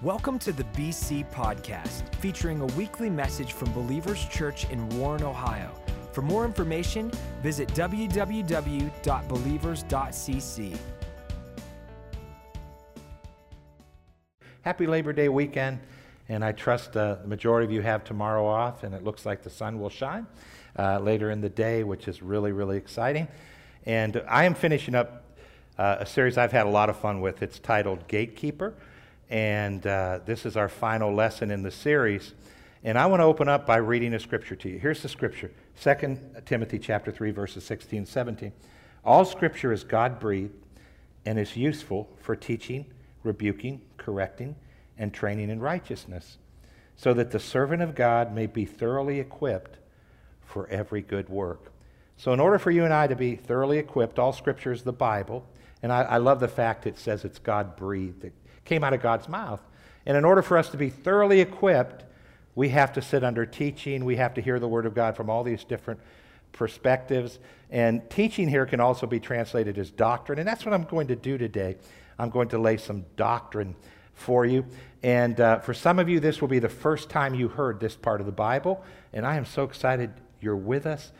Welcome to the BC Podcast, featuring a weekly message from Believers Church in Warren, Ohio. For more information, visit www.believers.cc. Happy Labor Day weekend, and I trust uh, the majority of you have tomorrow off, and it looks like the sun will shine uh, later in the day, which is really, really exciting. And I am finishing up uh, a series I've had a lot of fun with. It's titled Gatekeeper and uh, this is our final lesson in the series. And I want to open up by reading a scripture to you. Here's the scripture 2 Timothy chapter 3, verses 16 17. All scripture is God breathed and is useful for teaching, rebuking, correcting, and training in righteousness, so that the servant of God may be thoroughly equipped for every good work. So, in order for you and I to be thoroughly equipped, all scripture is the Bible. And I, I love the fact it says it's God breathed. Came out of God's mouth. And in order for us to be thoroughly equipped, we have to sit under teaching. We have to hear the Word of God from all these different perspectives. And teaching here can also be translated as doctrine. And that's what I'm going to do today. I'm going to lay some doctrine for you. And uh, for some of you, this will be the first time you heard this part of the Bible. And I am so excited you're with us.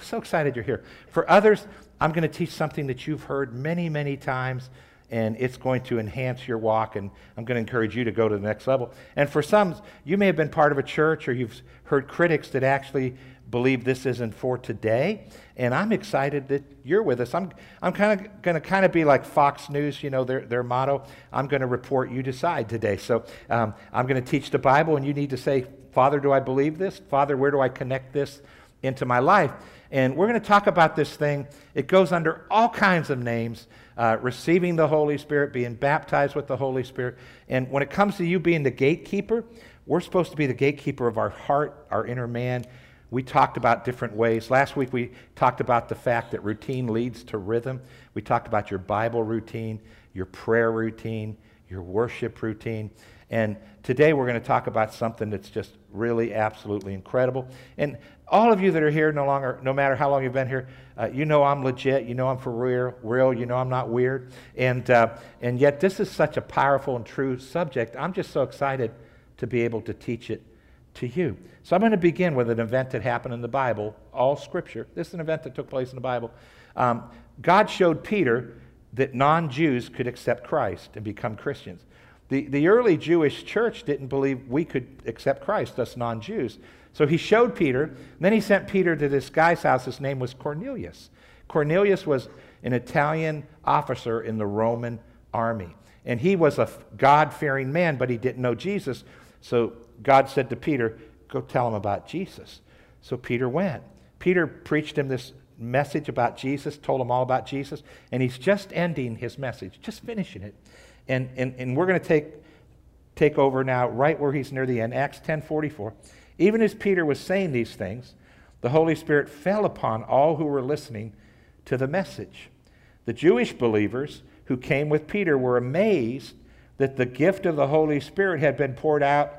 So excited you're here. For others, I'm going to teach something that you've heard many, many times and it's going to enhance your walk. And I'm going to encourage you to go to the next level. And for some, you may have been part of a church or you've heard critics that actually believe this isn't for today. And I'm excited that you're with us. I'm, I'm kind of going to kind of be like Fox News, you know, their, their motto. I'm going to report, you decide today. So um, I'm going to teach the Bible, and you need to say, Father, do I believe this? Father, where do I connect this into my life? And we're going to talk about this thing. It goes under all kinds of names uh, receiving the Holy Spirit, being baptized with the Holy Spirit. And when it comes to you being the gatekeeper, we're supposed to be the gatekeeper of our heart, our inner man. We talked about different ways. Last week we talked about the fact that routine leads to rhythm. We talked about your Bible routine, your prayer routine, your worship routine. And today we're going to talk about something that's just really absolutely incredible. And all of you that are here, no longer, no matter how long you've been here, uh, you know I'm legit. You know I'm for real. Real. You know I'm not weird. And uh, and yet this is such a powerful and true subject. I'm just so excited to be able to teach it to you. So I'm going to begin with an event that happened in the Bible, all Scripture. This is an event that took place in the Bible. Um, God showed Peter that non-Jews could accept Christ and become Christians. The, the early Jewish church didn't believe we could accept Christ, us non Jews. So he showed Peter. then he sent Peter to this guy's house. His name was Cornelius. Cornelius was an Italian officer in the Roman army. And he was a God fearing man, but he didn't know Jesus. So God said to Peter, Go tell him about Jesus. So Peter went. Peter preached him this message about Jesus, told him all about Jesus, and he's just ending his message, just finishing it. And, and, and we're going to take, take over now right where he's near the end, Acts 10.44. Even as Peter was saying these things, the Holy Spirit fell upon all who were listening to the message. The Jewish believers who came with Peter were amazed that the gift of the Holy Spirit had been poured out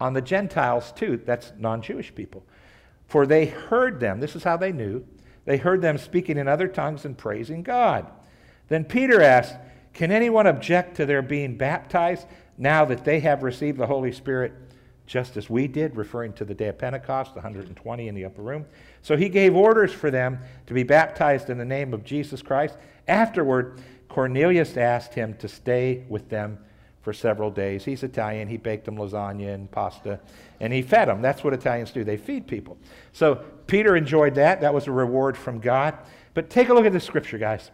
on the Gentiles too. That's non Jewish people. For they heard them, this is how they knew, they heard them speaking in other tongues and praising God. Then Peter asked, can anyone object to their being baptized now that they have received the Holy Spirit just as we did, referring to the day of Pentecost, 120 in the upper room? So he gave orders for them to be baptized in the name of Jesus Christ. Afterward, Cornelius asked him to stay with them for several days. He's Italian. He baked them lasagna and pasta, and he fed them. That's what Italians do, they feed people. So Peter enjoyed that. That was a reward from God. But take a look at the scripture, guys.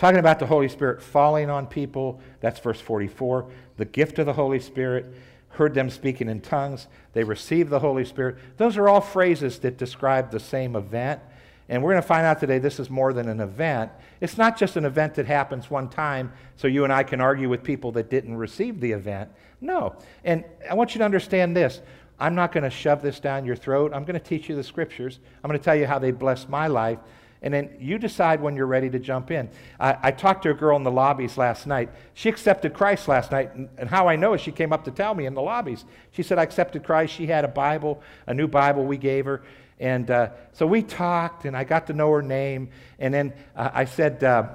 Talking about the Holy Spirit falling on people, that's verse 44. The gift of the Holy Spirit, heard them speaking in tongues, they received the Holy Spirit. Those are all phrases that describe the same event. And we're going to find out today this is more than an event. It's not just an event that happens one time so you and I can argue with people that didn't receive the event. No. And I want you to understand this. I'm not going to shove this down your throat. I'm going to teach you the scriptures. I'm going to tell you how they blessed my life and then you decide when you're ready to jump in. I, I, talked to a girl in the lobbies last night. She accepted Christ last night, and, and, how I know is she came up to tell me in the lobbies. She said, I accepted Christ. She had a Bible, a new Bible we gave her. And uh, so we talked, and I got to know her name. And then uh, I said, uh,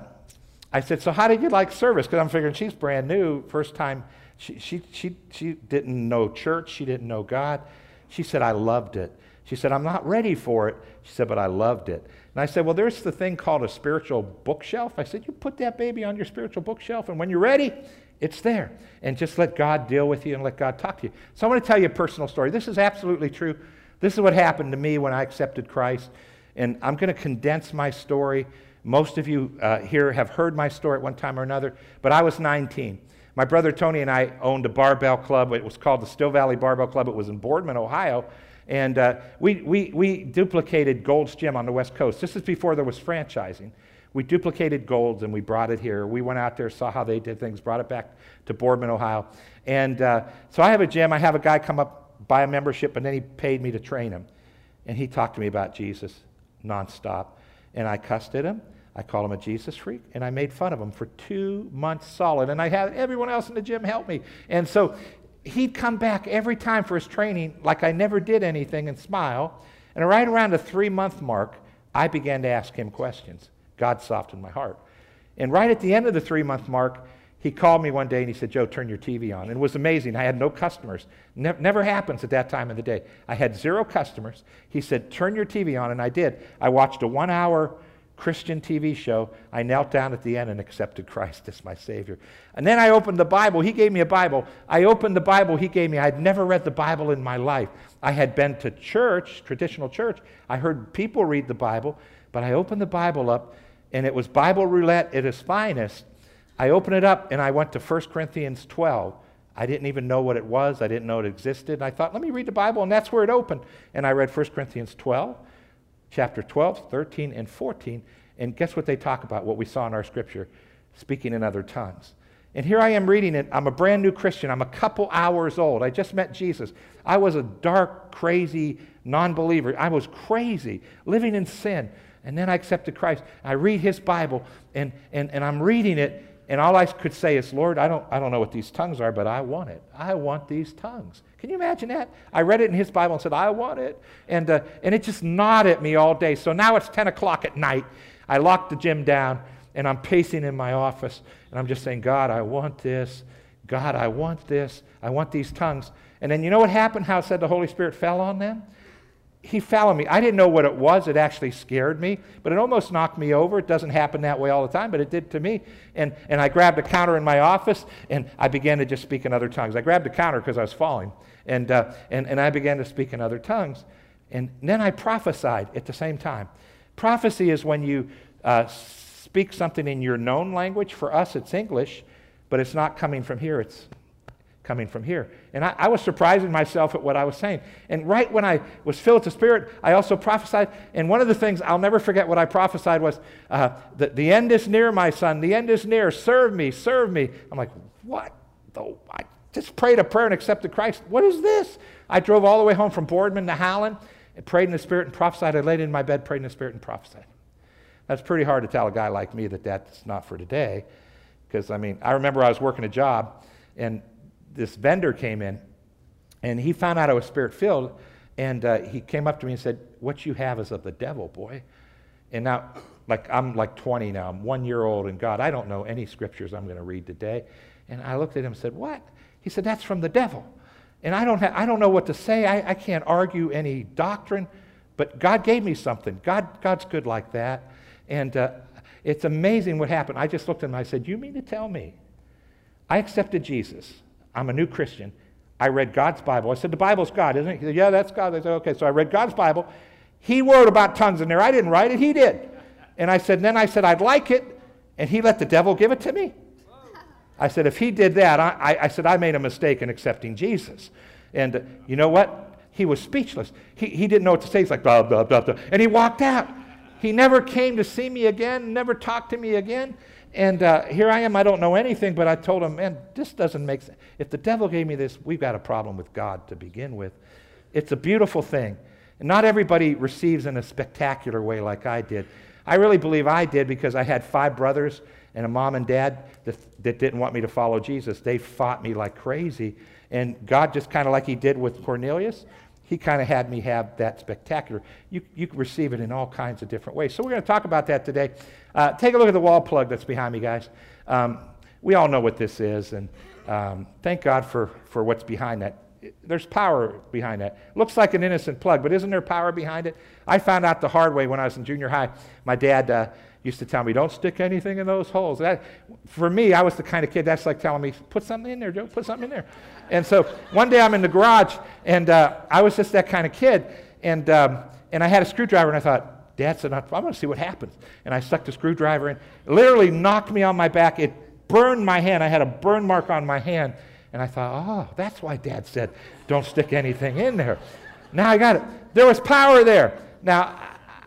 I said, So how did you like service? Because I'm figuring she's brand new, first time. She, she, she, she didn't know church, she didn't know God. She said, I loved it. She said, I'm not ready for it. She said, but I loved it. And I said, Well, there's the thing called a spiritual bookshelf. I said, You put that baby on your spiritual bookshelf, and when you're ready, it's there. And just let God deal with you and let God talk to you. So I want to tell you a personal story. This is absolutely true. This is what happened to me when I accepted Christ. And I'm going to condense my story. Most of you uh, here have heard my story at one time or another, but I was 19. My brother Tony and I owned a barbell club. It was called the Steel Valley Barbell Club. It was in Boardman, Ohio. And uh, we, we, we duplicated Gold's Gym on the West Coast. This is before there was franchising. We duplicated Gold's and we brought it here. We went out there, saw how they did things, brought it back to Boardman, Ohio. And uh, so I have a gym. I have a guy come up, buy a membership, and then he paid me to train him. And he talked to me about Jesus nonstop. And I cussed at him. I called him a Jesus freak, and I made fun of him for two months solid. And I had everyone else in the gym help me. And so he'd come back every time for his training like I never did anything and smile. And right around the three month mark, I began to ask him questions. God softened my heart. And right at the end of the three month mark, he called me one day and he said, Joe, turn your TV on. And it was amazing. I had no customers. Ne- never happens at that time of the day. I had zero customers. He said, turn your TV on. And I did. I watched a one hour Christian TV show, I knelt down at the end and accepted Christ as my Savior. And then I opened the Bible. He gave me a Bible. I opened the Bible he gave me. I'd never read the Bible in my life. I had been to church, traditional church. I heard people read the Bible, but I opened the Bible up, and it was Bible roulette at its finest. I opened it up, and I went to 1 Corinthians 12. I didn't even know what it was. I didn't know it existed. And I thought, let me read the Bible, and that's where it opened. And I read 1 Corinthians 12 chapter 12, 13, and 14. And guess what they talk about, what we saw in our scripture? Speaking in other tongues. And here I am reading it. I'm a brand new Christian. I'm a couple hours old. I just met Jesus. I was a dark, crazy non believer. I was crazy, living in sin. And then I accepted Christ. I read his Bible, and, and, and I'm reading it, and all I could say is, Lord, I don't, I don't know what these tongues are, but I want it. I want these tongues. Can you imagine that? I read it in his Bible and said, I want it. And, uh, and it just gnawed at me all day. So now it's 10 o'clock at night. I locked the gym down, and I'm pacing in my office, and I'm just saying, God, I want this. God, I want this. I want these tongues. And then you know what happened? How it said the Holy Spirit fell on them? He fell on me. I didn't know what it was. It actually scared me, but it almost knocked me over. It doesn't happen that way all the time, but it did to me. And, and I grabbed a counter in my office and I began to just speak in other tongues. I grabbed a counter because I was falling, and, uh, and, and I began to speak in other tongues. And then I prophesied at the same time. Prophecy is when you uh, speak something in your known language. For us, it's English, but it's not coming from here, it's coming from here. And I, I, was surprising myself at what I was saying. And right when I was filled with the Spirit, I also prophesied. And one of the things I'll never forget what I prophesied was uh, the, the end is near, my son. The end is near. Serve me, serve me. I'm like, what? Though I just prayed a prayer and accepted Christ. What is this? I drove all the way home from Boardman to Howland and prayed in the Spirit and prophesied. I laid in my bed, prayed in the Spirit, and prophesied. That's pretty hard to tell a guy like me that that's not for today. Because, I mean, I remember I was working a job and this vendor came in and he found out I was spirit filled. And uh, he came up to me and said, What you have is of the devil, boy. And now, like, I'm like 20 now. I'm one year old in God. I don't know any scriptures I'm going to read today. And I looked at him and said, What? He said, That's from the devil. And I don't, ha- I don't know what to say. I, I can't argue any doctrine. But God gave me something. God, God's good like that. And uh, it's amazing what happened. I just looked at him and I said, You mean to tell me? I accepted Jesus. I'm a new Christian. I read God's Bible. I said, The Bible's God, isn't it? He said, Yeah, that's God. I said, Okay. So I read God's Bible. He wrote about tongues in there. I didn't write it, he did. And I said, Then I said, I'd like it. And he let the devil give it to me. I said, If he did that, I, I, I said, I made a mistake in accepting Jesus. And uh, you know what? He was speechless. He, he didn't know what to say. He's like, blah, blah, blah, blah. And he walked out. He never came to see me again, never talked to me again. And uh, here I am, I don't know anything, but I told him, man, this doesn't make sense. If the devil gave me this, we've got a problem with God to begin with. It's a beautiful thing. And not everybody receives in a spectacular way like I did. I really believe I did because I had five brothers and a mom and dad that, that didn't want me to follow Jesus. They fought me like crazy. And God, just kind of like He did with Cornelius, he kind of had me have that spectacular. You, you receive it in all kinds of different ways. So we're going to talk about that today. Uh, take a look at the wall plug that's behind me, guys. Um, we all know what this is, and um, thank God for, for what's behind that. There's power behind that. Looks like an innocent plug, but isn't there power behind it? I found out the hard way when I was in junior high. My dad uh, used to tell me, don't stick anything in those holes. That, for me, I was the kind of kid that's like telling me, put something in there, Joe, put something in there. And so one day I'm in the garage, and uh, I was just that kind of kid, and, um, and I had a screwdriver, and I thought, Dad said, I'm going to see what happens. And I stuck the screwdriver in, literally knocked me on my back. It burned my hand. I had a burn mark on my hand. And I thought, oh, that's why Dad said, don't stick anything in there. Now I got it. There was power there. Now,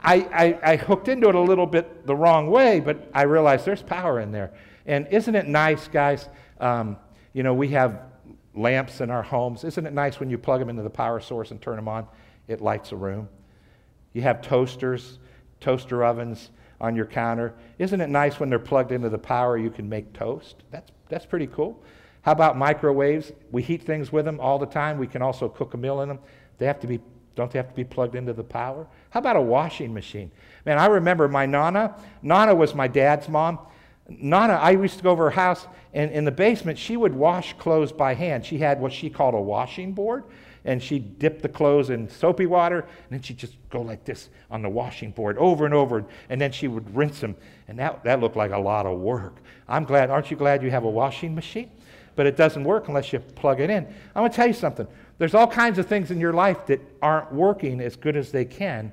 I, I, I, hooked into it a little bit the wrong way, but I realized there's power in there. And isn't it nice, guys? Um, you know, we have lamps in our homes. Isn't it nice when you plug them into the power source and turn them on? It lights a room. You have toasters, toaster ovens on your counter. Isn't it nice when they're plugged into the power you can make toast? That's, that's pretty cool. How about microwaves? We heat things with them all the time. We can also cook a meal in them. They have to be don't they have to be plugged into the power? How about a washing machine? Man, I remember my Nana. Nana was my dad's mom. Nana, I used to go over her house, and in the basement, she would wash clothes by hand. She had what she called a washing board, and she'd dip the clothes in soapy water, and then she'd just go like this on the washing board over and over, and then she would rinse them. And that, that looked like a lot of work. I'm glad, aren't you glad you have a washing machine? But it doesn't work unless you plug it in. I'm going to tell you something. There's all kinds of things in your life that aren't working as good as they can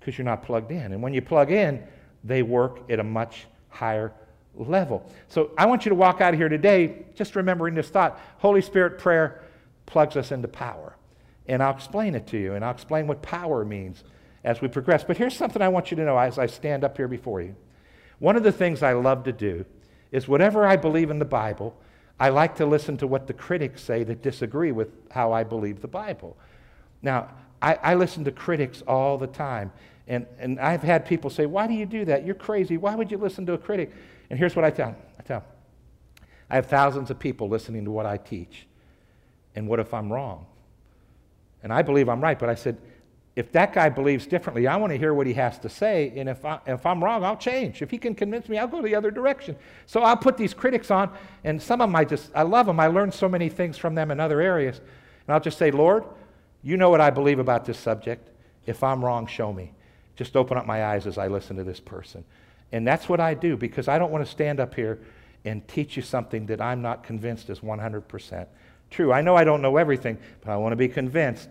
because you're not plugged in. And when you plug in, they work at a much higher level. So I want you to walk out of here today just remembering this thought Holy Spirit prayer plugs us into power. And I'll explain it to you, and I'll explain what power means as we progress. But here's something I want you to know as I stand up here before you. One of the things I love to do is whatever I believe in the Bible, I like to listen to what the critics say that disagree with how I believe the Bible. Now, I, I, listen to critics all the time. And, and I've had people say, Why do you do that? You're crazy. Why would you listen to a critic? And here's what I tell them I tell them, I have thousands of people listening to what I teach. And what if I'm wrong? And I believe I'm right, but I said, if that guy believes differently, I want to hear what he has to say. And if, I, if I'm wrong, I'll change. If he can convince me, I'll go the other direction. So I'll put these critics on, and some of them I just, I love them. I learned so many things from them in other areas. And I'll just say, Lord, you know what I believe about this subject. If I'm wrong, show me. Just open up my eyes as I listen to this person. And that's what I do because I don't want to stand up here and teach you something that I'm not convinced is 100% true. I know I don't know everything, but I want to be convinced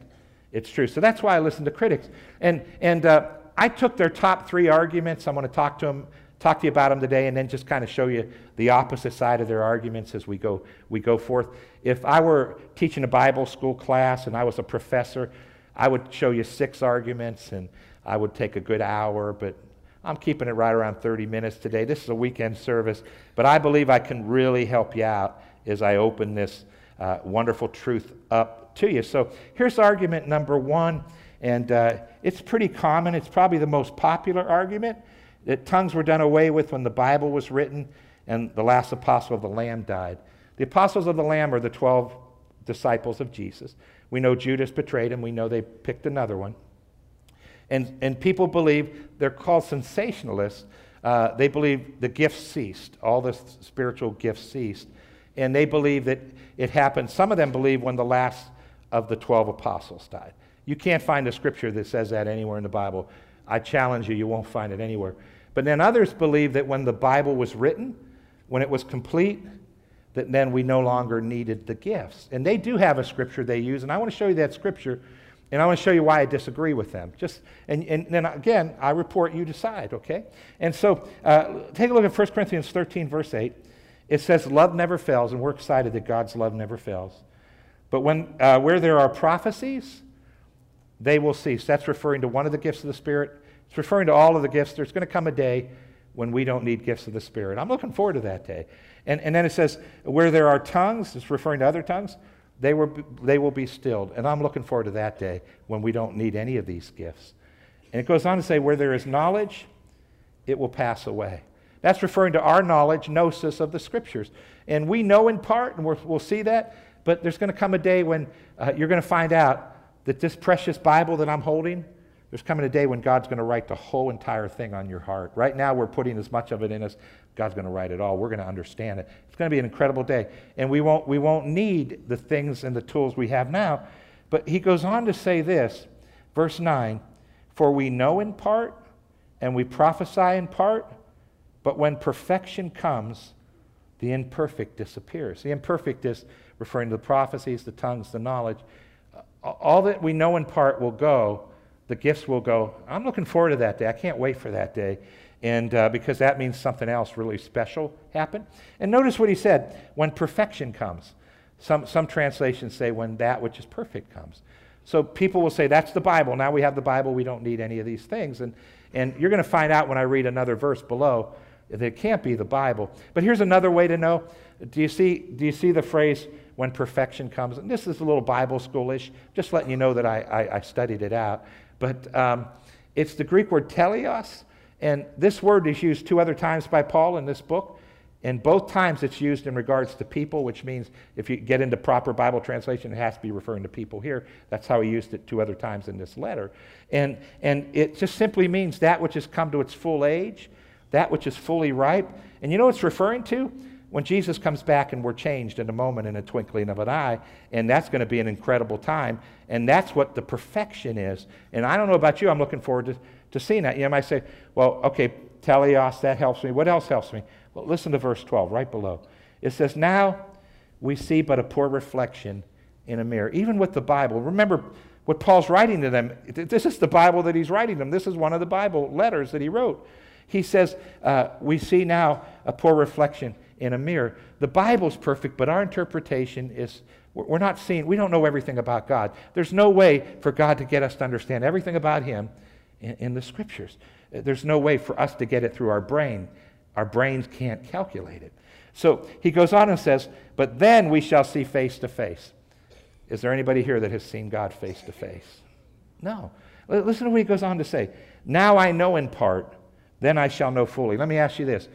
it's true. So that's why I listen to critics. And, and uh, I took their top three arguments. I'm going to talk to them, talk to you about them today, and then just kind of show you the opposite side of their arguments as we go, we go forth. If I were teaching a Bible school class and I was a professor, I would show you six arguments and I would take a good hour, but I'm keeping it right around 30 minutes today. This is a weekend service, but I believe I can really help you out as I open this uh, wonderful truth up to you. So here's argument number one, and uh, it's pretty common. It's probably the most popular argument that tongues were done away with when the Bible was written and the last apostle of the Lamb died. The apostles of the Lamb are the 12 disciples of Jesus. We know Judas betrayed him, we know they picked another one. And, and people believe, they're called cessationists. Uh, they believe the gifts ceased, all the spiritual gifts ceased. And they believe that it happened, some of them believe when the last of the 12 apostles died. You can't find a scripture that says that anywhere in the Bible. I challenge you, you won't find it anywhere. But then others believe that when the Bible was written, when it was complete, that then we no longer needed the gifts. And they do have a scripture they use, and I want to show you that scripture, and I want to show you why I disagree with them. Just and, and then again, I report, you decide, okay? And so uh, take a look at 1 Corinthians 13, verse 8. It says, Love never fails, and we're excited that God's love never fails. But when, uh, where there are prophecies, they will cease. That's referring to one of the gifts of the Spirit. It's referring to all of the gifts. There's going to come a day when we don't need gifts of the Spirit. I'm looking forward to that day. And, and then it says, where there are tongues, it's referring to other tongues, they, were, they will be stilled. And I'm looking forward to that day when we don't need any of these gifts. And it goes on to say, where there is knowledge, it will pass away. That's referring to our knowledge, gnosis of the Scriptures. And we know in part, and we'll see that, but there's going to come a day when uh, you're going to find out that this precious Bible that I'm holding, there's coming a day when God's going to write the whole entire thing on your heart. Right now, we're putting as much of it in us. God's going to write it all. We're going to understand it. It's going to be an incredible day. And we won't, we won't need the things and the tools we have now. But he goes on to say this, verse 9 For we know in part, and we prophesy in part, but when perfection comes, the imperfect disappears. The imperfect is referring to the prophecies, the tongues, the knowledge. All that we know in part will go, the gifts will go. I'm looking forward to that day. I can't wait for that day. And uh, because that means something else really special happened. And notice what he said when perfection comes. Some, some translations say when that which is perfect comes. So people will say, that's the Bible. Now we have the Bible. We don't need any of these things. And, and you're going to find out when I read another verse below it can't be the Bible. But here's another way to know. Do you see, do you see the phrase when perfection comes? And this is a little Bible schoolish, just letting you know that I, I, I studied it out. But um, it's the Greek word teleos. And this word is used two other times by Paul in this book. And both times it's used in regards to people, which means if you get into proper Bible translation, it has to be referring to people here. That's how he used it two other times in this letter. And, and it just simply means that which has come to its full age, that which is fully ripe. And you know what it's referring to? When Jesus comes back and we're changed in a moment, in a twinkling of an eye, and that's going to be an incredible time. And that's what the perfection is. And I don't know about you, I'm looking forward to, to seeing that. You might say, well, okay, teleos, that helps me. What else helps me? Well, listen to verse 12 right below. It says, Now we see but a poor reflection in a mirror. Even with the Bible, remember what Paul's writing to them. This is the Bible that he's writing them. This is one of the Bible letters that he wrote. He says, uh, We see now a poor reflection in a mirror. The Bible's perfect, but our interpretation is we're not seeing, we don't know everything about God. There's no way for God to get us to understand everything about Him in, in the Scriptures. There's no way for us to get it through our brain. Our brains can't calculate it. So he goes on and says, But then we shall see face to face. Is there anybody here that has seen God face to face? No. Listen to what he goes on to say. Now I know in part, then I shall know fully. Let me ask you this.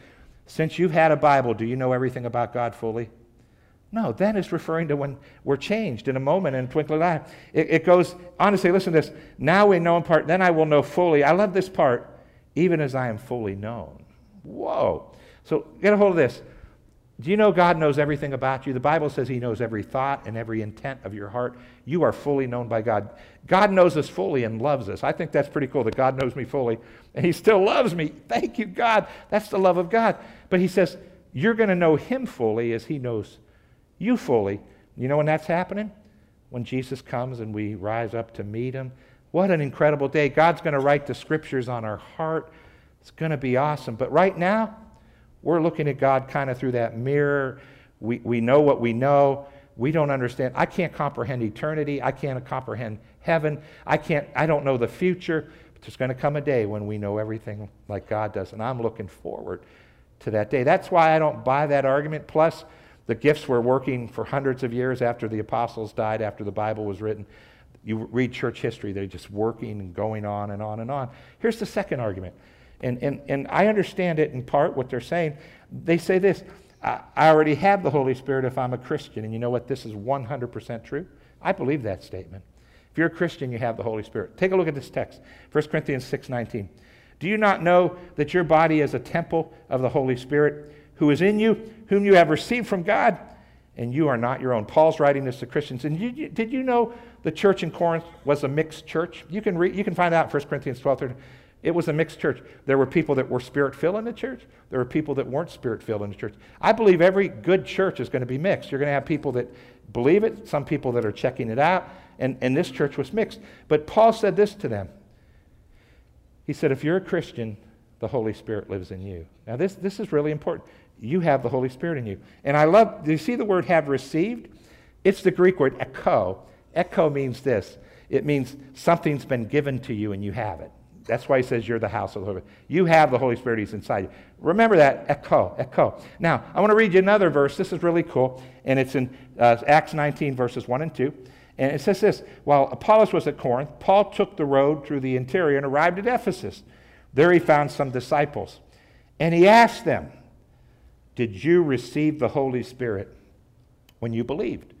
Since you've had a Bible, do you know everything about God fully? No, that is referring to when we're changed in a moment in a twinkling eye. It, it goes say, listen to this. Now we know in part, then I will know fully. I love this part, even as I am fully known. Whoa. So get a hold of this. Do you know God knows everything about you? The Bible says He knows every thought and every intent of your heart. You are fully known by God. God knows us fully and loves us. I think that's pretty cool that God knows me fully and He still loves me. Thank you, God. That's the love of God. But He says, You're going to know Him fully as He knows you fully. You know when that's happening? When Jesus comes and we rise up to meet Him. What an incredible day. God's going to write the scriptures on our heart. It's going to be awesome. But right now, we're looking at God kind of through that mirror. We, we know what we know. We don't understand. I can't comprehend eternity. I can't comprehend heaven. I can't, I don't know the future. But there's going to come a day when we know everything like God does. And I'm looking forward to that day. That's why I don't buy that argument. Plus, the gifts were working for hundreds of years after the apostles died, after the Bible was written. You read church history, they're just working and going on and on and on. Here's the second argument and, and, and I understand it in part what they're saying. They say this I, I already have the Holy Spirit if I'm a Christian. And you know what? This is 100% true. I believe that statement. If you're a Christian, you have the Holy Spirit. Take a look at this text 1 Corinthians 6:19. Do you not know that your body is a temple of the Holy Spirit who is in you, whom you have received from God, and you are not your own? Paul's writing this to Christians. And you, did you know the church in Corinth was a mixed church? You can, read, you can find out in 1 Corinthians 12, 13. It was a mixed church. There were people that were spirit filled in the church. There were people that weren't spirit filled in the church. I believe every good church is going to be mixed. You're going to have people that believe it, some people that are checking it out, and, and this church was mixed. But Paul said this to them. He said, If you're a Christian, the Holy Spirit lives in you. Now, this, this is really important. You have the Holy Spirit in you. And I love, do you see the word have received? It's the Greek word echo. Echo means this it means something's been given to you and you have it. That's why he says you're the house of the Holy Spirit. You have the Holy Spirit, he's inside you. Remember that, echo, echo. Now, I want to read you another verse. This is really cool, and it's in uh, Acts 19, verses 1 and 2. And it says this While Apollos was at Corinth, Paul took the road through the interior and arrived at Ephesus. There he found some disciples. And he asked them, Did you receive the Holy Spirit when you believed?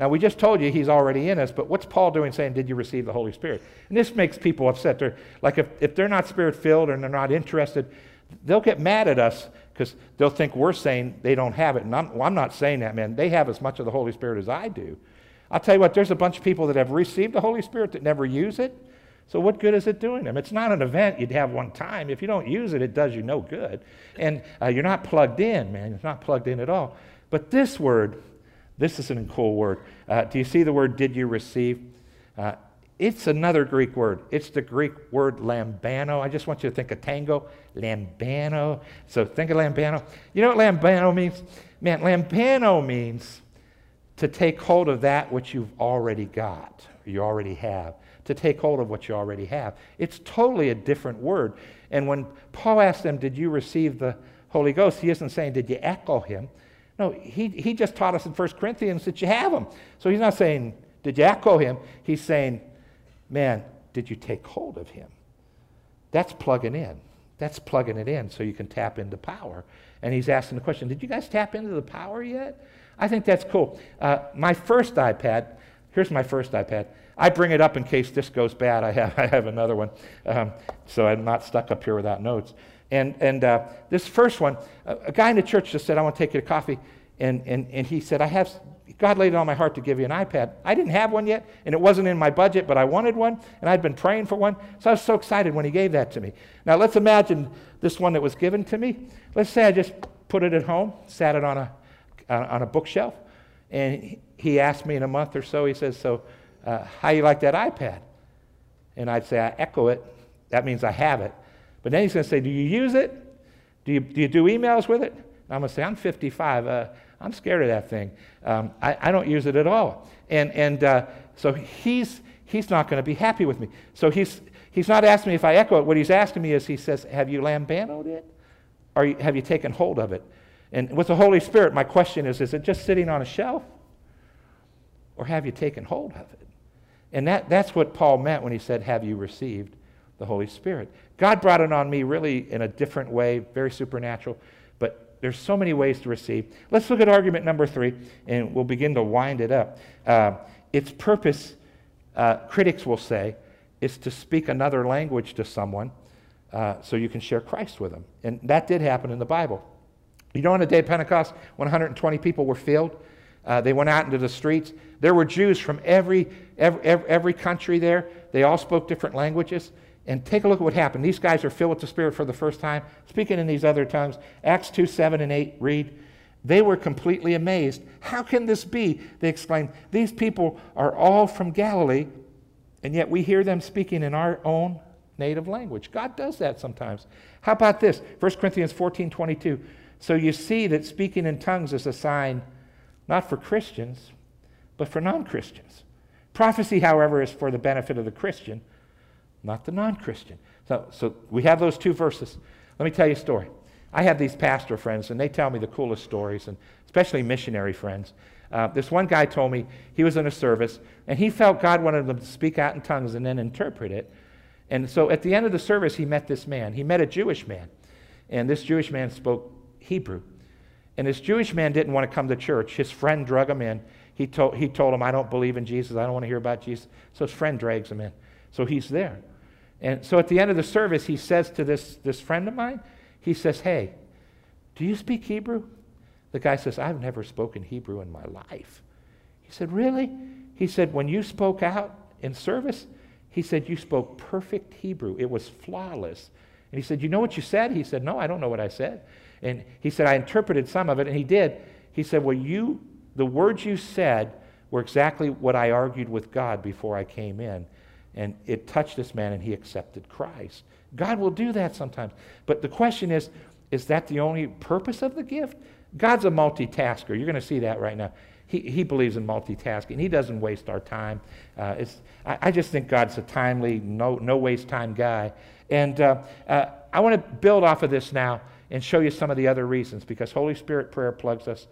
Now, we just told you he's already in us, but what's Paul doing saying, Did you receive the Holy Spirit? And this makes people upset. They're, like, if, if they're not spirit filled and they're not interested, they'll get mad at us because they'll think we're saying they don't have it. And I'm, well, I'm not saying that, man. They have as much of the Holy Spirit as I do. I'll tell you what, there's a bunch of people that have received the Holy Spirit that never use it. So, what good is it doing them? It's not an event you'd have one time. If you don't use it, it does you no good. And uh, you're not plugged in, man. You're not plugged in at all. But this word, this is a cool word. Uh, do you see the word did you receive? Uh, it's another Greek word. It's the Greek word lambano. I just want you to think of tango, lambano. So think of lambano. You know what lambano means? Man, lambano means to take hold of that which you've already got, you already have. To take hold of what you already have. It's totally a different word. And when Paul asked them, Did you receive the Holy Ghost? He isn't saying, Did you echo him? No, he, he just taught us in 1 Corinthians that you have him. So he's not saying, Did you echo him? He's saying, Man, did you take hold of him? That's plugging in. That's plugging it in so you can tap into power. And he's asking the question Did you guys tap into the power yet? I think that's cool. Uh, my first iPad, here's my first iPad. I bring it up in case this goes bad. I have, I have another one, um, so I'm not stuck up here without notes. And, and uh, this first one, a, a, guy in the church just said, I want to take you to coffee. And, and, and he said, I have, God laid it on my heart to give you an iPad. I didn't have one yet, and it wasn't in my budget, but I wanted one, and I'd been praying for one. So I was so excited when he gave that to me. Now let's imagine this one that was given to me. Let's say I just put it at home, sat it on a, on a bookshelf, and he asked me in a month or so, he says, So, uh, how you like that iPad? And I'd say, I echo it. That means I have it. But then he's going to say, Do you use it? Do you, do you do emails with it? And I'm going to say, I'm 55. Uh, I'm scared of that thing. Um, I, I, don't use it at all. And, and uh, so he's, he's not going to be happy with me. So he's, he's not asking me if I echo it. What he's asking me is, he says, Have you lambanoed it? Or have you taken hold of it? And with the Holy Spirit, my question is is it just sitting on a shelf? Or have you taken hold of it? And that, that's what Paul meant when he said, Have you received the Holy Spirit? God brought it on me really in a different way, very supernatural, but there's so many ways to receive. Let's look at argument number three, and we'll begin to wind it up. Uh, its purpose, uh, critics will say, is to speak another language to someone uh, so you can share Christ with them. And that did happen in the Bible. You know, on the day of Pentecost, 120 people were filled. Uh, they went out into the streets. There were Jews from every, every, every country there. They all spoke different languages. And take a look at what happened. These guys are filled with the Spirit for the first time, speaking in these other tongues. Acts 2 7 and 8 read. They were completely amazed. How can this be? They exclaimed. These people are all from Galilee, and yet we hear them speaking in our own native language. God does that sometimes. How about this? 1 Corinthians 14 22. So you see that speaking in tongues is a sign not for Christians, but for non Christians. Prophecy, however, is for the benefit of the Christian, not the non Christian. So, so we have those two verses. Let me tell you a story. I have these pastor friends, and they tell me the coolest stories, and especially missionary friends. Uh, this one guy told me he was in a service, and he felt God wanted them to speak out in tongues and then interpret it. And so at the end of the service, he met this man. He met a Jewish man, and this Jewish man spoke Hebrew. And this Jewish man didn't want to come to church. His friend drug him in. He told, he told him, I don't believe in Jesus. I don't want to hear about Jesus. So his friend drags him in. So he's there. And so at the end of the service, he says to this, this friend of mine, he says, Hey, do you speak Hebrew? The guy says, I've never spoken Hebrew in my life. He said, Really? He said, When you spoke out in service, he said, You spoke perfect Hebrew. It was flawless. And he said, You know what you said? He said, No, I don't know what I said. And he said, I interpreted some of it, and he did. He said, Well, you, the words you said were exactly what I argued with God before I came in. And it touched this man, and he accepted Christ. God will do that sometimes. But the question is, is that the only purpose of the gift? God's a multitasker. You're going to see that right now. He, he believes in multitasking. He doesn't waste our time. Uh, it's, I, I, just think God's a timely, no, no waste time guy. And uh, uh, I want to build off of this now and show you some of the other reasons because Holy Spirit prayer plugs us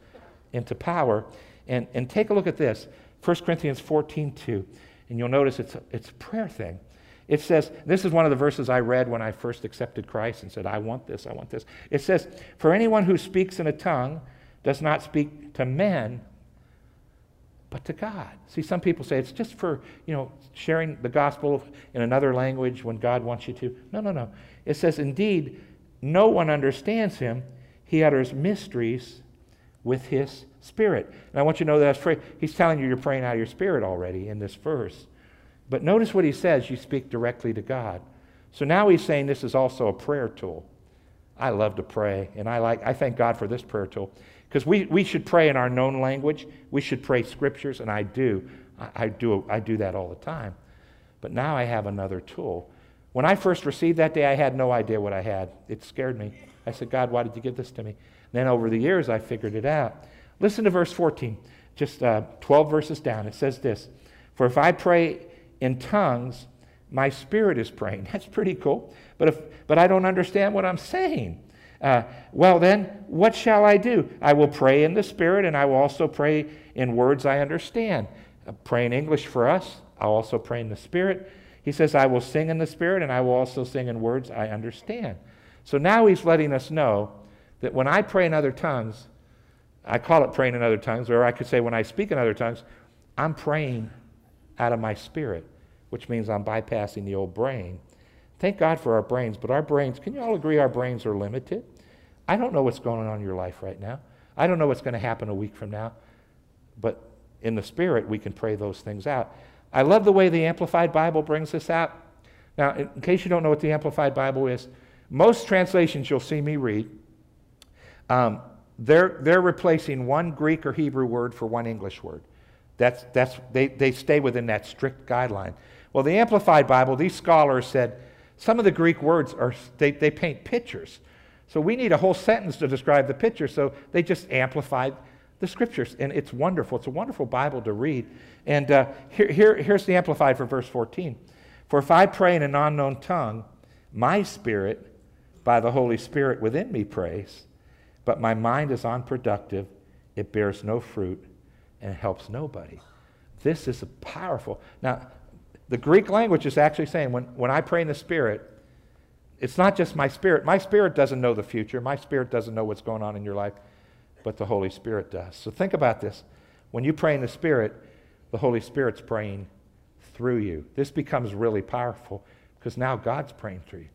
into power. And, and take a look at this 1 Corinthians 14 2. And you'll notice it's a, it's a prayer thing. It says, this is one of the verses I read when I first accepted Christ and said, I want this, I want this. It says, For anyone who speaks in a tongue does not speak to men, but to God. See, some people say it's just for, you know, sharing the gospel in another language when God wants you to. No, no, no. It says, indeed, no one understands him. He utters mysteries with his spirit. And I want you to know that he's telling you you're praying out of your spirit already in this verse. But notice what he says you speak directly to God. So now he's saying this is also a prayer tool. I love to pray, and I like I thank God for this prayer tool. Because we, we should pray in our known language. We should pray scriptures, and I do. I, I, do. I do that all the time. But now I have another tool. When I first received that day, I had no idea what I had. It scared me. I said, God, why did you give this to me? And then over the years, I figured it out. Listen to verse 14, just uh, 12 verses down. It says this For if I pray in tongues, my spirit is praying. That's pretty cool. But, if, but I don't understand what I'm saying. Uh, well, then, what shall I do? I will pray in the Spirit, and I will also pray in words I understand. Uh, pray in English for us. I'll also pray in the Spirit. He says, I will sing in the Spirit, and I will also sing in words I understand. So now he's letting us know that when I pray in other tongues, I call it praying in other tongues, or I could say when I speak in other tongues, I'm praying out of my spirit, which means I'm bypassing the old brain. Thank God for our brains, but our brains, can you all agree our brains are limited? I don't know what's going on in your life right now. I don't know what's going to happen a week from now. But in the Spirit, we can pray those things out. I love the way the Amplified Bible brings this out. Now, in case you don't know what the Amplified Bible is, most translations you'll see me read, um, they're, they're replacing one Greek or Hebrew word for one English word. That's, that's, they, they stay within that strict guideline. Well, the Amplified Bible, these scholars said some of the Greek words are, they, they paint pictures. So we need a whole sentence to describe the picture. So they just amplified the scriptures. And it's wonderful. It's a wonderful Bible to read. And uh, here, here, here's the amplified for verse 14. For if I pray in an unknown tongue, my spirit, by the Holy Spirit within me, prays, but my mind is unproductive, it bears no fruit, and helps nobody. This is powerful. Now, the Greek language is actually saying when, when I pray in the Spirit, it's not just my spirit. My spirit doesn't know the future. My spirit doesn't know what's going on in your life, but the Holy Spirit does. So think about this. When you pray in the Spirit, the Holy Spirit's praying through you. This becomes really powerful because now God's praying through you.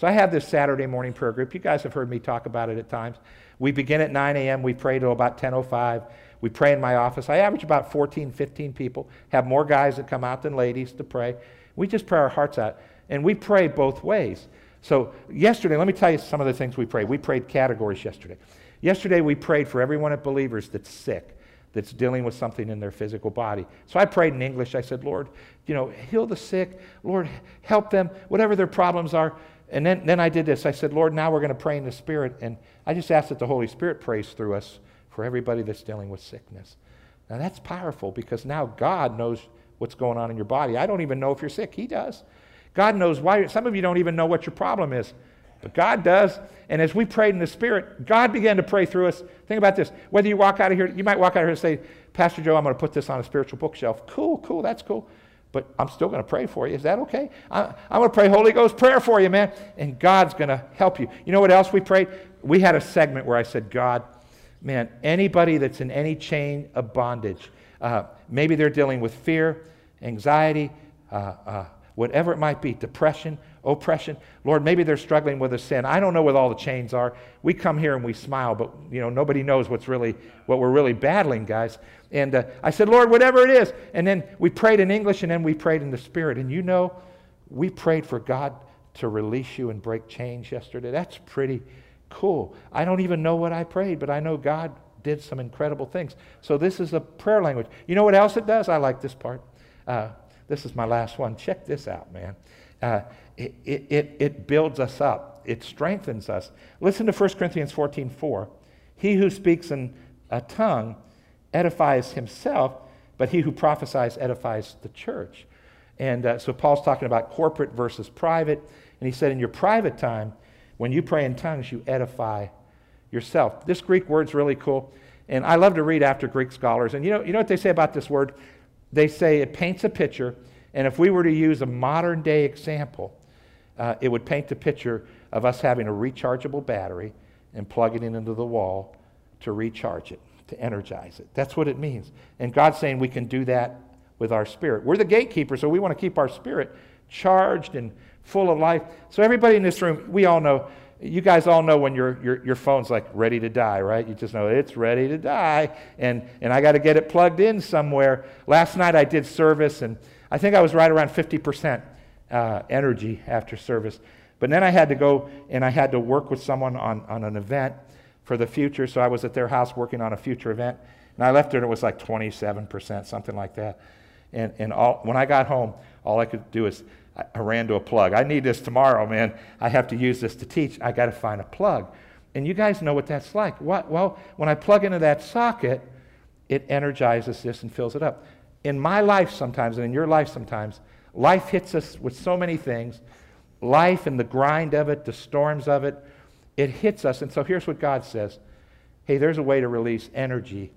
So I have this Saturday morning prayer group. You guys have heard me talk about it at times. We begin at 9 a.m. We pray till about 10:05. We pray in my office. I average about 14, 15 people. Have more guys that come out than ladies to pray. We just pray our hearts out, and we pray both ways. So, yesterday, let me tell you some of the things we prayed. We prayed categories yesterday. Yesterday, we prayed for everyone at Believers that's sick, that's dealing with something in their physical body. So, I prayed in English. I said, Lord, you know, heal the sick. Lord, help them, whatever their problems are. And then, then I did this. I said, Lord, now we're going to pray in the Spirit. And I just asked that the Holy Spirit prays through us for everybody that's dealing with sickness. Now, that's powerful because now God knows what's going on in your body. I don't even know if you're sick, He does. God knows why. Some of you don't even know what your problem is, but God does. And as we prayed in the Spirit, God began to pray through us. Think about this. Whether you walk out of here, you might walk out of here and say, Pastor Joe, I'm going to put this on a spiritual bookshelf. Cool, cool, that's cool. But I'm still going to pray for you. Is that okay? I, I'm going to pray Holy Ghost prayer for you, man. And God's going to help you. You know what else we prayed? We had a segment where I said, God, man, anybody that's in any chain of bondage, uh, maybe they're dealing with fear, anxiety, uh, uh, whatever it might be depression, oppression. Lord, maybe they're struggling with a sin. I don't know what all the chains are. We come here and we smile, but you know nobody knows what's really what we're really battling, guys. And uh, I said, Lord, whatever it is. And then we prayed in English, and then we prayed in the Spirit. And you know, we prayed for God to release you and break chains yesterday. That's pretty cool. I don't even know what I prayed, but I know God did some incredible things. So this is a prayer language. You know what else it does? I like this part. Uh, this is my last one. Check this out, man. Uh, it, it, it builds us up, it strengthens us. Listen to 1 Corinthians 14 4. He who speaks in a tongue edifies himself, but he who prophesies edifies the church. And uh, so Paul's talking about corporate versus private. And he said, in your private time, when you pray in tongues, you edify yourself. This Greek word's really cool. And I love to read after Greek scholars. And you know, you know what they say about this word? They say it paints a picture, and if we were to use a modern day example, uh, it would paint a picture of us having a rechargeable battery and plugging it into the wall to recharge it. to energize it. That's what it means. And God's saying we can do that with our spirit. We're the gatekeeper, so we want to keep our spirit charged and full of life. So, everybody in this room, we all know, you guys all know when your, your, your phone's like ready to die, right? You just know it's ready to die, and, and I got to get it plugged in somewhere. Last night I did service, and I think I was right around 50% uh, energy after service. But then I had to go and I had to work with someone on, on an event for the future. So I was at their house working on a future event. And I left there and it was like 27%, something like that. And, and all, when I got home, all I could do is I, ran to a plug. I need this tomorrow, man. I have to use this to teach. I got to find a plug. And you guys know what that's like. What? Well, when I plug into that socket, it energizes this and fills it up. In my life, sometimes, and in your life, sometimes, life hits us with so many things. Life and the grind of it, the storms of it, it hits us. And so here's what God says Hey, there's a way to release energy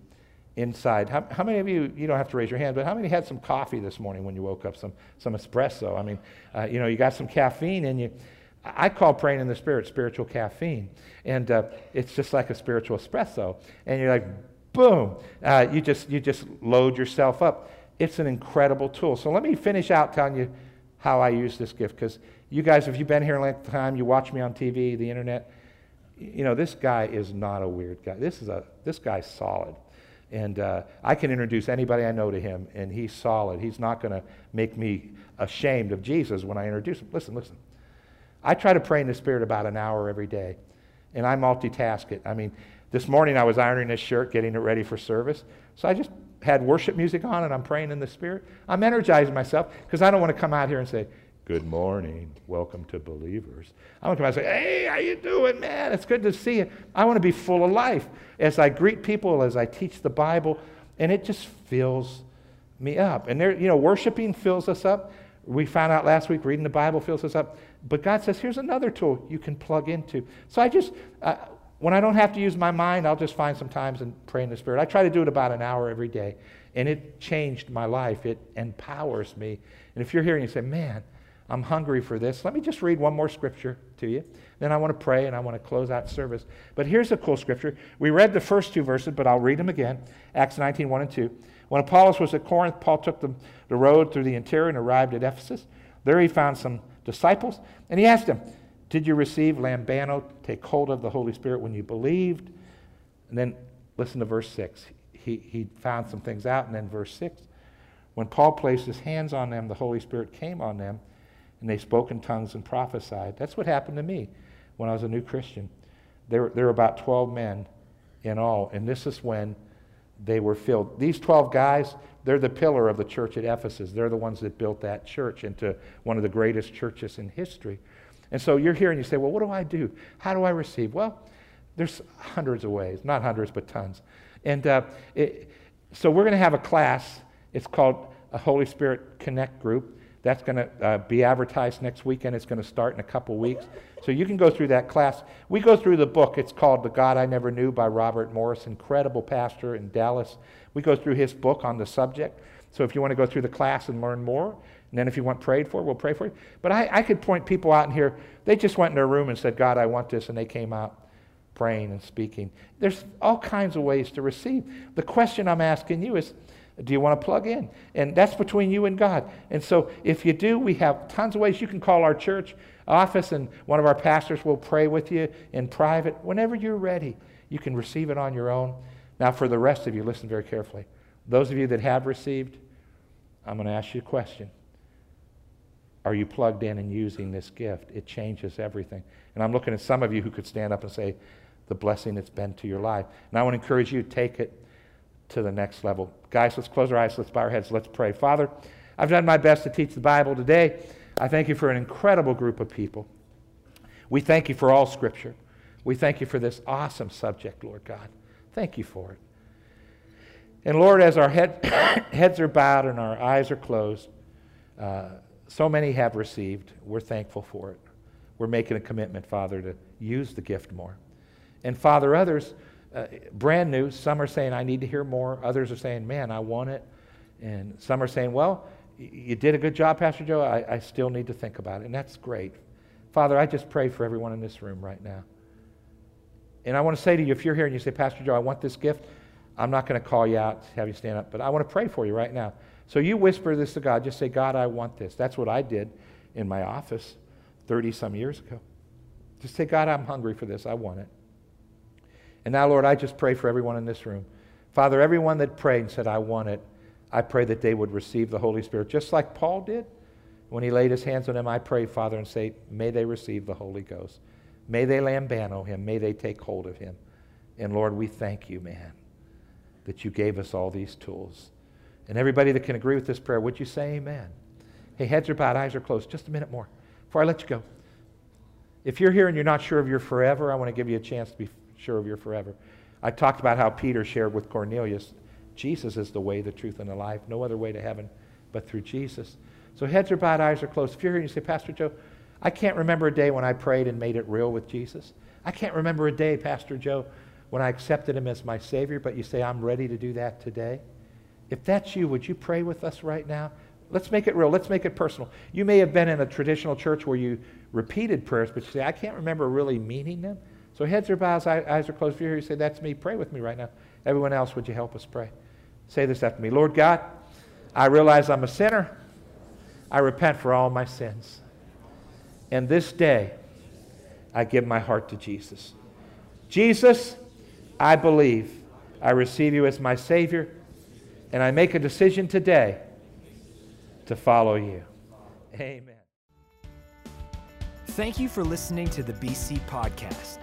inside. How, how, many of you, you don't have to raise your hand, but how many had some coffee this morning when you woke up, some, some espresso? I mean, uh, you know, you got some caffeine in you. I call praying in the spirit spiritual caffeine. And uh, it's just like a spiritual espresso. And you're like, boom, uh, you, just, you just load yourself up. It's an incredible tool. So let me finish out telling you how I use this gift because you guys, if you've been here a long time, you watch me on TV, the internet, you know, this guy is not a weird guy. This is a this guy's solid. And uh, I can introduce anybody I know to him, and he's solid. He's not going to make me ashamed of Jesus when I introduce him. Listen, listen. I try to pray in the Spirit about an hour every day, and I multitask it. I mean, this morning I was ironing this shirt, getting it ready for service. So I just had worship music on, and I'm praying in the Spirit. I'm energizing myself because I don't want to come out here and say, Good morning. Welcome to Believers. I want to come out and say, Hey, how you doing, man? It's good to see you. I want to be full of life as I greet people, as I teach the Bible, and it just fills me up. And there, you know, worshiping fills us up. We found out last week reading the Bible fills us up. But God says, here's another tool you can plug into. So I just, uh, when I don't have to use my mind, I'll just find some times and pray in the Spirit. I try to do it about an hour every day. And it changed my life. It empowers me. And if you're here and you say, man, I'm hungry for this. Let me just read one more scripture to you. Then I want to pray and I want to close out service. But here's a cool scripture. We read the first two verses, but I'll read them again. Acts 19, 1 and 2. When Apollos was at Corinth, Paul took the, the road through the interior and arrived at Ephesus. There he found some disciples, and he asked them, Did you receive lambano, take hold of the Holy Spirit when you believed? And then listen to verse 6. He, he found some things out, and then verse 6. When Paul placed his hands on them, the Holy Spirit came on them and they spoke in tongues and prophesied. That's what happened to me when I was a new Christian. There, there were about 12 men in all, and this is when they were filled. These 12 guys, they're the pillar of the church at Ephesus. They're the ones that built that church into one of the greatest churches in history. And so you're here and you say, well, what do I do? How do I receive? Well, there's hundreds of ways, not hundreds, but tons. And uh, it, so we're going to have a class. It's called a Holy Spirit Connect group. That's going to uh, be advertised next weekend. It's going to start in a couple weeks. So you can go through that class. We go through the book. It's called The God I Never Knew by Robert Morris, incredible pastor in Dallas. We go through his book on the subject. So if you want to go through the class and learn more, and then if you want prayed for, we'll pray for you. But I, I could point people out in here, they just went in their room and said, God, I want this, and they came out praying and speaking. There's all kinds of ways to receive. The question I'm asking you is, do you want to plug in? And that's between you and God. And so if you do, we have tons of ways. You can call our church office, and one of our pastors will pray with you in private. Whenever you're ready, you can receive it on your own. Now, for the rest of you, listen very carefully. Those of you that have received, I'm going to ask you a question. Are you plugged in and using this gift? It changes everything. And I'm looking at some of you who could stand up and say, the blessing it's been to your life. And I want to encourage you to take it to the next level. Guys, let's close our eyes, let's bow our heads, let's pray. Father, I've done my best to teach the Bible today. I thank you for an incredible group of people. We thank you for all Scripture. We thank you for this awesome subject, Lord God. Thank you for it. And Lord, as our head, heads are bowed and our eyes are closed, uh, so many have received. We're thankful for it. We're making a commitment, Father, to use the gift more. And Father, others, uh, brand new. Some are saying, I need to hear more. Others are saying, man, I want it. And some are saying, well, you did a good job, Pastor Joe. I, I still need to think about it. And that's great. Father, I just pray for everyone in this room right now. And I want to say to you, if you're here and you say, Pastor Joe, I want this gift, I'm not going to call you out, have you stand up, but I want to pray for you right now. So you whisper this to God. Just say, God, I want this. That's what I did in my office 30 some years ago. Just say, God, I'm hungry for this. I want it. And now, Lord, I just pray for everyone in this room. Father, everyone that prayed and said, I want it, I pray that they would receive the Holy Spirit, just like Paul did. When he laid his hands on them, I pray, Father, and say, May they receive the Holy Ghost. May they lambano him. May they take hold of him. And Lord, we thank you, man, that you gave us all these tools. And everybody that can agree with this prayer, would you say amen? Hey, heads are bowed, eyes are closed. Just a minute more before I let you go. If you're here and you're not sure of your forever, I want to give you a chance to be sure of your forever. I talked about how Peter shared with Cornelius Jesus is the way, the truth, and the life. No other way to heaven but through Jesus. So heads are bowed, eyes are closed. If you're here and you say, Pastor Joe, I can't remember a day when I prayed and made it real with Jesus. I can't remember a day, Pastor Joe, when I accepted him as my Savior, but you say, I'm ready to do that today. If that's you, would you pray with us right now? Let's make it real. Let's make it personal. You may have been in a traditional church where you repeated prayers, but you say, I can't remember really meaning them. So heads are bowed, eyes are closed. If you're here, you say, That's me. Pray with me right now. Everyone else, would you help us pray? Say this after me Lord God, I realize I'm a sinner. I repent for all my sins. And this day, I give my heart to Jesus. Jesus, I believe. I receive you as my Savior. And I make a decision today to follow you. Amen. Thank you for listening to the BC Podcast.